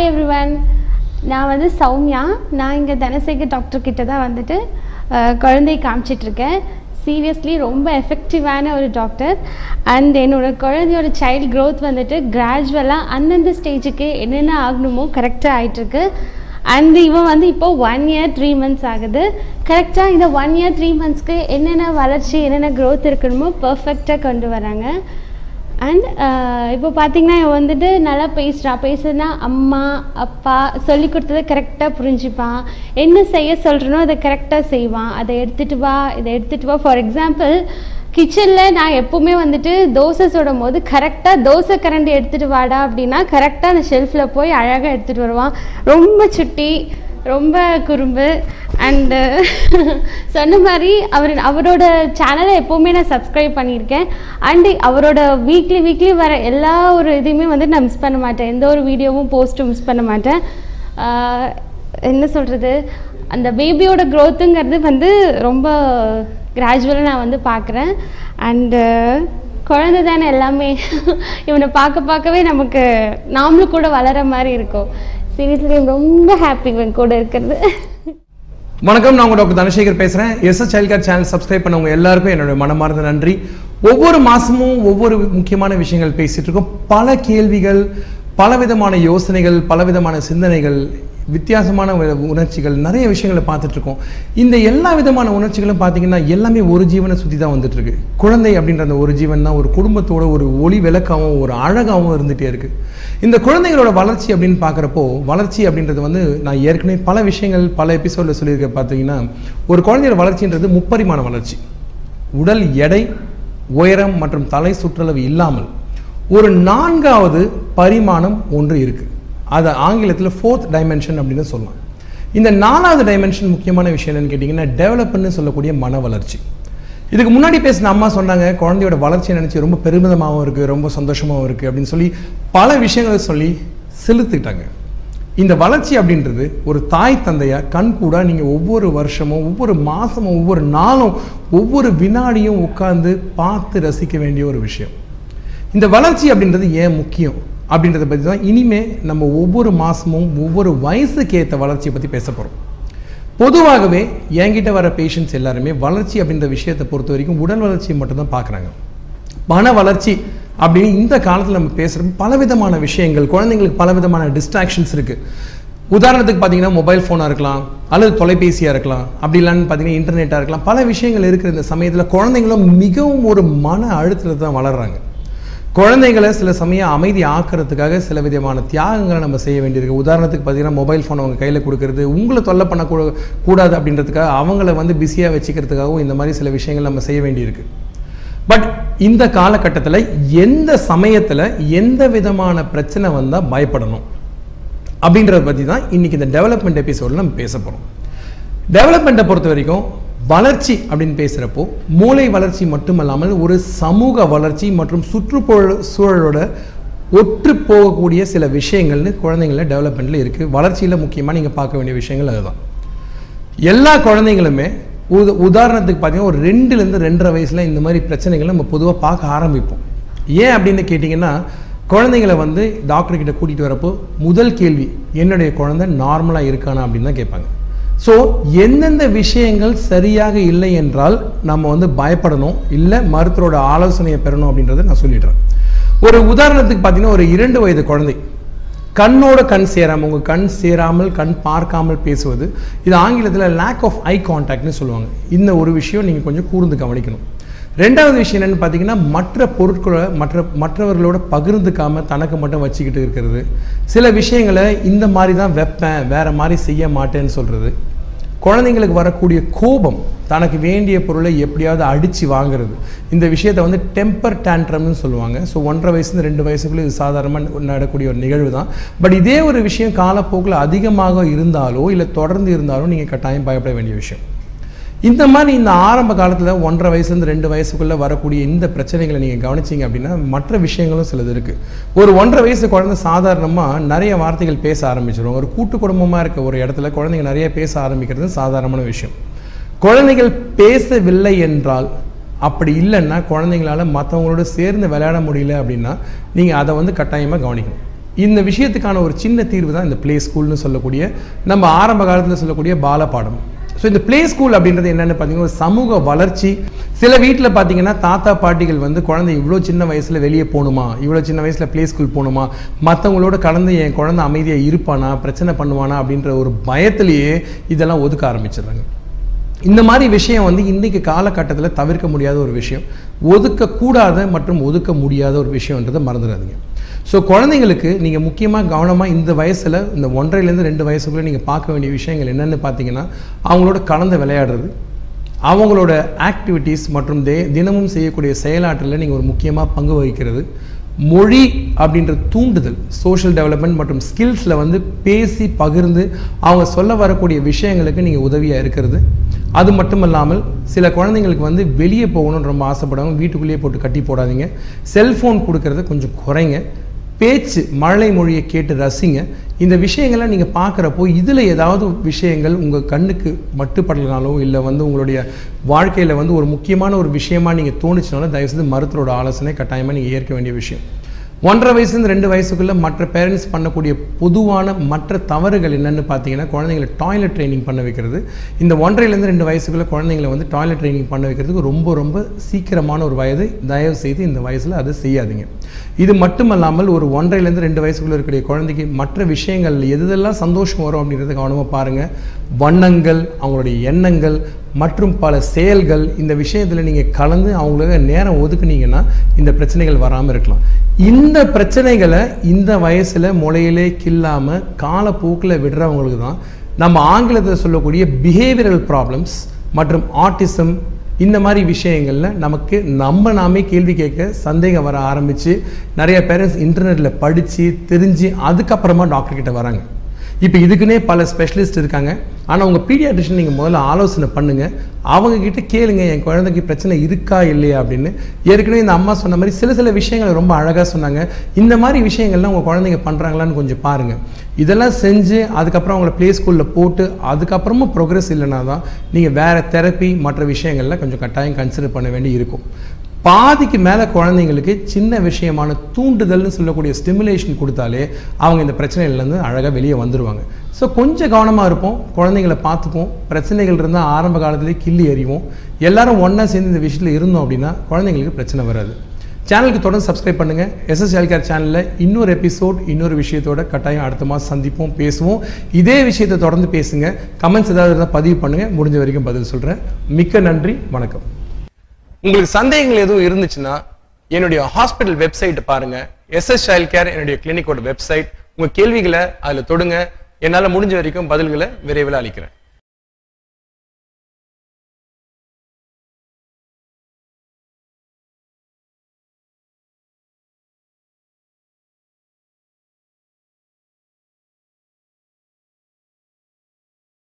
Hi everyone நான் வந்து சௌமியா. நான் இங்கே தனசேகர் டாக்டர்கிட்ட தான் வந்துட்டு குழந்தை காமிச்சிட்ருக்கேன் சீரியஸ்லி ரொம்ப எஃபெக்டிவான ஒரு டாக்டர் அண்ட் என்னோடய குழந்தையோட சைல்டு க்ரோத் வந்துட்டு கிராஜுவலாக அந்தந்த ஸ்டேஜுக்கு என்னென்ன ஆகணுமோ கரெக்டாக ஆகிட்டுருக்கு அண்ட் இவன் வந்து இப்போ ஒன் இயர் த்ரீ மந்த்ஸ் ஆகுது. கரெக்டாக இந்த ஒன் இயர் த்ரீ மந்த்ஸ்க்கு என்னென்ன வளர்ச்சி என்னென்ன க்ரோத் இருக்கணுமோ பர்ஃபெக்டாக கொண்டு வராங்க. அண்ட் uh, இப்போ பார்த்தீங்கன்னா இவன் வந்துட்டு நல்லா பேசுகிறான் பேசுனா அம்மா அப்பா சொல்லி கொடுத்ததை கரெக்டாக புரிஞ்சுப்பான் என்ன செய்ய சொல்கிறனோ அதை கரெக்டாக செய்வான் அதை எடுத்துகிட்டு வா இதை எடுத்துகிட்டு வா. ஃபார் எக்ஸாம்பிள் கிச்சனில் நான் எப்போவுமே வந்துட்டு தோசை சுடும் போது கரெக்டாக தோசை கரண்டி எடுத்துகிட்டு வாடா அப்படின்னா கரெக்டாக அந்த ஷெல்ஃபில் போய் அழகாக எடுத்துகிட்டு வருவான். ரொம்ப சுட்டி ரொம்ப குறும்பு. அண்டு uh, சொன்ன மாதிரி அவர் அவரோட சேனலை எப்போவுமே நான் சப்ஸ்கிரைப் பண்ணியிருக்கேன். அண்டு அவரோட வீக்லி வீக்லி வர எல்லா ஒரு இதையுமே வந்து நான் மிஸ் பண்ண மாட்டேன். எந்த ஒரு வீடியோவும் போஸ்ட்டும் மிஸ் பண்ண மாட்டேன். என்ன சொல்கிறது அந்த பேபியோட க்ரோத்துங்கிறது வந்து ரொம்ப கிராஜுவலாக நான் வந்து பார்க்குறேன் அண்டு குழந்தை தானே எல்லாமே. இவனை பார்க்க பார்க்கவே நமக்கு நாமளும் கூட வளர மாதிரி இருக்கும். சீரியஸ்லி ரொம்ப ஹாப்பி இவன் கூட இருக்கிறது. வணக்கம் நான் உங்க டாக்டர் தனசேகர் பேசுறேன். S child care channel subscribe பண்ணவங்க எல்லாருக்கும் என்னுடைய மனமார்ந்த நன்றி. ஒவ்வொரு மாசமும் ஒவ்வொரு முக்கியமான விஷயங்கள் பேசிட்டு இருக்கோம். பல கேள்விகள் பலவிதமான யோசனைகள் பலவிதமான சிந்தனைகள் வித்தியாசமான உணர்ச்சிகள் நிறைய விஷயங்களை பார்த்துட்ருக்கோம். இந்த எல்லா விதமான உணர்ச்சிகளும் பார்த்தீங்கன்னா எல்லாமே ஒரு ஜீவனை சுற்றி தான் வந்துட்டுருக்கு குழந்தை அப்படின்ற அந்த ஒரு ஜீவன் தான் ஒரு குடும்பத்தோட ஒரு ஒளி விளக்காகவும் ஒரு அழகாகவும் இருந்துகிட்டே இருக்குது இந்த குழந்தைகளோட வளர்ச்சி அப்படின்னு பார்க்குறப்போ வளர்ச்சி அப்படின்றது வந்து நான் ஏற்கனவே பல விஷயங்கள் பல எபிசோடில் சொல்லியிருக்க பார்த்தீங்கன்னா ஒரு குழந்தையோட வளர்ச்சின்றது முப்பரிமாண வளர்ச்சி. உடல் எடை உயரம் மற்றும் தலை சுற்றளவு இல்லாமல் ஒரு நான்காவது பரிமாணம் ஒன்று இருக்குது அதை ஆங்கிலத்தில் ஃபோர்த் டைமென்ஷன் அப்படின்னு சொல்லலாம் இந்த நாலாவது டைமென்ஷன் முக்கியமான விஷயம் என்னன்னு கேட்டிங்கன்னா டெவலப்புன்னு சொல்லக்கூடிய மன வளர்ச்சி. இதுக்கு முன்னாடி பேசின அம்மா சொன்னாங்க குழந்தையோட வளர்ச்சியை நினச்சி ரொம்ப பெருமிதமாகவும் இருக்குது ரொம்ப சந்தோஷமாகவும் இருக்குது அப்படின்னு சொல்லி பல விஷயங்களை சொல்லி செலுத்துக்கிட்டாங்க இந்த வளர்ச்சி அப்படின்றது ஒரு தாய் தந்தையாக கண் கூட நீங்கள் ஒவ்வொரு வருஷமும் ஒவ்வொரு மாதமும் ஒவ்வொரு நாளும் ஒவ்வொரு வினாடியும் உட்கார்ந்து பார்த்து ரசிக்க வேண்டிய ஒரு விஷயம். இந்த வளர்ச்சி அப்படின்றது ஏன் முக்கியம்? அப்படின்றத பற்றி தான் இனிமே நம்ம ஒவ்வொரு மாதமும் ஒவ்வொரு வயசுக்கு ஏற்ற வளர்ச்சியை பற்றி பேச போகிறோம் பொதுவாகவே என்கிட்ட வர பேஷண்ட்ஸ் எல்லாருமே வளர்ச்சி அப்படின்ற விஷயத்தை பொறுத்த வரைக்கும் உடல் வளர்ச்சியை மட்டும்தான் பார்க்குறாங்க. மன வளர்ச்சி அப்படின்னு இந்த காலத்தில் நம்ம பேசுகிறோம் பலவிதமான விஷயங்கள் குழந்தைங்களுக்கு பலவிதமான டிஸ்ட்ராக்ஷன்ஸ் இருக்குது உதாரணத்துக்கு பார்த்தீங்கன்னா மொபைல் ஃபோனாக இருக்கலாம் அல்லது தொலைபேசியாக இருக்கலாம் அப்படி இல்லைன்னு பார்த்தீங்கன்னா இன்டர்நெட்டாக இருக்கலாம் பல விஷயங்கள் இருக்கிற இந்த சமயத்தில் குழந்தைங்களும் மிகவும் ஒரு மன அழுத்தத்தில் தான் வளர்கிறாங்க குழந்தைகளை சில சமயம் அமைதி ஆக்கிறதுக்காக சில விதமான தியாகங்களை நம்ம செய்ய வேண்டியிருக்கு உதாரணத்துக்கு பார்த்தீங்கன்னா மொபைல் ஃபோன் அவங்க கையில் கொடுக்கறது உங்களை தொல்லை பண்ண கூடாது அப்படின்றதுக்காக அவங்கள வந்து பிஸியாக வச்சுக்கிறதுக்காகவும் இந்த மாதிரி சில விஷயங்கள் நம்ம செய்ய வேண்டியிருக்கு. பட் இந்த காலகட்டத்தில் எந்த சமயத்தில் எந்த விதமான பிரச்சனை வந்தால் பயப்படணும்? அப்படின்றத பற்றி தான் இன்னைக்கு இந்த டெவலப்மெண்ட் எபிசோடில் நம்ம பேச போகிறோம் டெவலப்மெண்ட்டை பொறுத்த வரைக்கும் வளர்ச்சி அப்படின்னு பேசுகிறப்போ மூளை வளர்ச்சி மட்டுமல்லாமல் ஒரு சமூக வளர்ச்சி மற்றும் சுற்றுப்புற சூழலோட ஒற்று போகக்கூடிய சில விஷயங்கள்னு குழந்தைங்கள டெவலப்மெண்ட்டில் இருக்குது வளர்ச்சியில் முக்கியமாக நீங்கள் பார்க்க வேண்டிய விஷயங்கள் அதுதான். எல்லா குழந்தைங்களுமே உத உதாரணத்துக்கு பார்த்தீங்கன்னா ஒரு ரெண்டுலேருந்து ரெண்டரை வயசில் இந்த மாதிரி பிரச்சனைகளை நம்ம பொதுவாக பார்க்க ஆரம்பிப்போம். ஏன் அப்படின்னு கேட்டிங்கன்னா குழந்தைங்களை வந்து டாக்டர்கிட்ட கூட்டிகிட்டு வரப்போ முதல் கேள்வி என்னுடைய குழந்தை நார்மலாக இருக்கானா அப்படின்னு தான் கேட்பாங்க. ஸோ எந்தெந்த விஷயங்கள் சரியாக இல்லை என்றால் நம்ம வந்து பயப்படணும். இல்லை மருத்துவரோட ஆலோசனையை பெறணும் அப்படின்றத நான் சொல்லிடுறேன். ஒரு உதாரணத்துக்கு பார்த்தீங்கன்னா ஒரு இரண்டு வயது குழந்தை. கண்ணோட கண் சேராமல் உங்கள் கண் சேராமல் கண் பார்க்காமல் பேசுவது இது ஆங்கிலத்தில் லேக் ஆஃப் ஐ கான்டாக்ட்னு சொல்லுவாங்க. இந்த ஒரு விஷயம் நீங்கள் கொஞ்சம் கூர்ந்து கவனிக்கணும். ரெண்டாவது விஷயம் என்னென்னு பார்த்தீங்கன்னா மற்ற பொருட்களை மற்ற மற்றவர்களோட பகிர்ந்துக்காமல் தனக்கு மட்டும் வச்சுக்கிட்டு இருக்கிறது. சில விஷயங்களை இந்த மாதிரி தான் வைப்பேன் வேறு மாதிரி செய்ய மாட்டேன்னு சொல்கிறது குழந்தைங்களுக்கு வரக்கூடிய கோபம் தனக்கு வேண்டிய பொருளை எப்படியாவது அடித்து வாங்குறது. இந்த விஷயத்தை வந்து டெம்பர் டேண்ட்ரம்னு சொல்லுவாங்க. ஸோ ஒன்றரை வயசுலேருந்து ரெண்டு வயசுக்குள்ளே இது சாதாரணமாக நடக்கூடிய ஒரு நிகழ்வு தான். பட் இதே ஒரு விஷயம் காலப்போக்கில் அதிகமாக இருந்தாலோ இல்லை தொடர்ந்து இருந்தாலோ நீங்கள் கட்டாயம் பயப்பட வேண்டிய விஷயம். இந்த மாதிரி இந்த ஆரம்ப காலத்தில் ஒன்றரை வயசுலேருந்து ரெண்டு வயசுக்குள்ளே வரக்கூடிய இந்த பிரச்சனைகளை நீங்கள் கவனிச்சீங்க அப்படின்னா மற்ற விஷயங்களும் சிலது இருக்குது ஒரு ஒன்றரை வயசு குழந்தை சாதாரணமாக நிறைய வார்த்தைகள் பேச ஆரம்பிச்சிடும் ஒரு கூட்டு குடும்பமாக இருக்க ஒரு இடத்துல குழந்தைங்க நிறைய பேச ஆரம்பிக்கிறது சாதாரணமான விஷயம். குழந்தைகள் பேசவில்லை என்றால் அப்படி இல்லைன்னா குழந்தைங்களால மற்றவங்களோட சேர்ந்து விளையாட முடியல அப்படின்னா நீங்கள் அதை வந்து கட்டாயமாக கவனிக்கணும். இந்த விஷயத்துக்கான ஒரு சின்ன தீர்வு தான் இந்த ப்ளே ஸ்கூல்னு சொல்லக்கூடிய நம்ம ஆரம்ப காலத்தில் சொல்லக்கூடிய பாலபாடம். ஸோ இந்த ப்ளே ஸ்கூல் அப்படின்றது என்னென்னு பார்த்தீங்கன்னா சமூக வளர்ச்சி. சில வீட்டில் பார்த்தீங்கன்னா தாத்தா பாட்டிகள் வந்து குழந்தை இவ்வளோ சின்ன வயசில் வெளியே போகணுமா? இவ்வளோ சின்ன வயசில் ப்ளே ஸ்கூல் போகணுமா? மற்றவங்களோட கலந்து என் குழந்தை அமைதியாக இருப்பானா? பிரச்சனை பண்ணுவானா? அப்படின்ற ஒரு பயத்திலேயே இதெல்லாம் ஒதுக்க ஆரம்பிச்சிடுறாங்க. இந்த மாதிரி விஷயம் வந்து இன்றைக்கு காலகட்டத்தில் தவிர்க்க முடியாத ஒரு விஷயம். ஒதுக்கக்கூடாத மற்றும் ஒதுக்க முடியாத ஒரு விஷயன்றதை மறந்துடாதீங்க. ஸோ குழந்தைங்களுக்கு நீங்கள் முக்கியமாக கவனமாக இந்த வயசில் இந்த ஒன்றரைலேருந்து ரெண்டு வயசுக்குள்ளே நீங்கள் பார்க்க வேண்டிய விஷயங்கள் என்னென்னு பார்த்தீங்கன்னா அவங்களோட கலந்து விளையாடுறது அவங்களோட ஆக்டிவிட்டீஸ் மற்றும் தே தினமும் செய்யக்கூடிய செயலாற்றலில் நீங்கள் ஒரு முக்கியமாக பங்கு வகிக்கிறது. மொழி அப்படின்ற தூண்டுதல் சோஷியல் டெவலப்மெண்ட் மற்றும் ஸ்கில்ஸில் வந்து பேசி பகிர்ந்து அவங்க சொல்ல வரக்கூடிய விஷயங்களுக்கு நீங்கள் உதவியாக இருக்கிறது. அது மட்டும் இல்லாமல் சில குழந்தைங்களுக்கு வந்து வெளியே போகணும்னு ரொம்ப ஆசைப்படாமல் வீட்டுக்குள்ளேயே போட்டு கட்டி போடாதீங்க. செல்ஃபோன் கொடுக்கறத கொஞ்சம் குறைங்க. பேச்சு மழலை மொழியை கேட்டு ரசிங்க. இந்த விஷயங்களை நீங்கள் பார்க்குறப்போ இதில் ஏதாவது விஷயங்கள் உங்கள் கண்ணுக்கு மட்டுப்படலனாலோ இல்லை வந்து உங்களுடைய வாழ்க்கையில் வந்து ஒரு முக்கியமான ஒரு விஷயமா நீங்கள் தோணுச்சுனாலும் தயவுசெய்து மருத்துவரோட ஆலோசனை கட்டாயமாக நீங்கள் ஏற்க வேண்டிய விஷயம். ஒன்றரை வயசுலேருந்து ரெண்டு வயசுக்குள்ளே மற்ற பேரண்ட்ஸ் பண்ணக்கூடிய பொதுவான மற்ற தவறுகள் என்னென்னு பார்த்தீங்கன்னா குழந்தைங்களை டாய்லெட் ட்ரைனிங் பண்ண வைக்கிறது. இந்த ஒன்றரைலேருந்து ரெண்டு வயசுக்குள்ளே குழந்தைங்களை வந்து டாய்லெட் ட்ரைனிங் பண்ண வைக்கிறதுக்கு ரொம்ப ரொம்ப சீக்கிரமான ஒரு வயது. தயவு செய்து இந்த வயசில் அதை செய்யாதீங்க. இது மட்டுமல்லாமல் ஒரு ஒன்றரைலேருந்து ரெண்டு வயசுக்குள்ளே இருக்கக்கூடிய குழந்தைக்கு மற்ற விஷயங்கள் எதெல்லாம் சந்தோஷம் வரும் அப்படின்றத கவனமாக பாருங்கள் வண்ணங்கள் அவங்களுடைய எண்ணங்கள் மற்றும் பல செயல்கள் இந்த விஷயத்தில் நீங்கள் கலந்து அவங்களுக்கு நேரம் ஒதுக்குனீங்கன்னா இந்த பிரச்சனைகள் வராமல் இருக்கலாம். இந்த பிரச்சனைகளை இந்த வயசில் முளையிலே கில்லாமல் காலப்போக்கில் விடுறவங்களுக்கு தான் நம்ம ஆங்கிலத்தில் சொல்லக்கூடிய பிஹேவியரல் ப்ராப்ளம்ஸ் மற்றும் ஆட்டிசம் இந்த மாதிரி விஷயங்களில் நமக்கு நம்ம நாமே கேள்வி கேட்க சந்தேகம் வர ஆரம்பித்து நிறைய பேரண்ட்ஸ் இன்டர்நெட்டில் படித்து தெரிஞ்சு அதுக்கப்புறமா டாக்டர் கிட்ட வராங்க. இப்போ இதுக்குன்னே பல ஸ்பெஷலிஸ்ட் இருக்காங்க. ஆனால் உங்கள் பீடியாட்ரிஷன் நீங்கள் முதல்ல ஆலோசனை பண்ணுங்கள் அவங்கக்கிட்ட கேளுங்க என் குழந்தைக்கு பிரச்சனை இருக்கா இல்லையா அப்படின்னு. ஏற்கனவே இந்த அம்மா சொன்ன மாதிரி சில சில விஷயங்களை ரொம்ப அழகாக சொன்னாங்க. இந்த மாதிரி விஷயங்கள்லாம் உங்கள் குழந்தைங்க பண்ணுறாங்களான்னு கொஞ்சம் பாருங்கள் இதெல்லாம் செஞ்சு அதுக்கப்புறம் அவங்கள ப்ளே ஸ்கூலில் போட்டு அதுக்கப்புறமும் ப்ரோக்ரஸ் இல்லைனா தான் நீங்கள் வேறு தெரப்பி மற்ற விஷயங்களில் கொஞ்சம் கட்டாயம் கன்சிடர் பண்ண வேண்டி இருக்கும். பாதிக்கு மேலே குழந்தைங்களுக்கு சின்ன விஷயமான தூண்டுதல்னு சொல்லக்கூடிய ஸ்டிமுலேஷன் கொடுத்தாலே அவங்க இந்த பிரச்சனையிலேருந்து அழகாக வெளியே வந்துடுவாங்க ஸோ கொஞ்சம் கவனமாக இருப்போம். குழந்தைங்களை பார்த்துக்குவோம் பிரச்சனைகள் இருந்தால் ஆரம்ப காலத்திலே கிள்ளி எறிவோம். எல்லாரும் ஒன்றா சேர்ந்து இந்த விஷயத்தில் இருந்தோம் அப்படின்னா குழந்தைங்களுக்கு பிரச்சனை வராது. சேனலுக்கு தொடர்ந்து சப்ஸ்கிரைப் பண்ணுங்கள் எஸ்எஸ் ஹெல்கேர் சேனலில் இன்னொரு எபிசோட் இன்னொரு விஷயத்தோட கட்டாயம் அடுத்த மாதம் சந்திப்போம் பேசுவோம். இதே விஷயத்தை தொடர்ந்து பேசுங்க. கமெண்ட்ஸ் ஏதாவது இருந்தால் பதிவு பண்ணுங்கள் முடிஞ்ச வரைக்கும் பதில் சொல்கிறேன் மிக்க நன்றி. வணக்கம். உங்களுக்கு சந்தேகங்கள் எதுவும் இருந்துச்சுன்னா என்னுடைய ஹாஸ்பிட்டல் வெப்சைட்டை பாருங்க. எஸ்எஸ் சைல்ட் கேர் என்னுடைய கிளினிக்கோட வெப்சைட் உங்கள் கேள்விகளை அதில் தொடுங்க. என்னால் முடிஞ்ச வரைக்கும் பதில்களை விரைவில் அளிக்கிறேன்.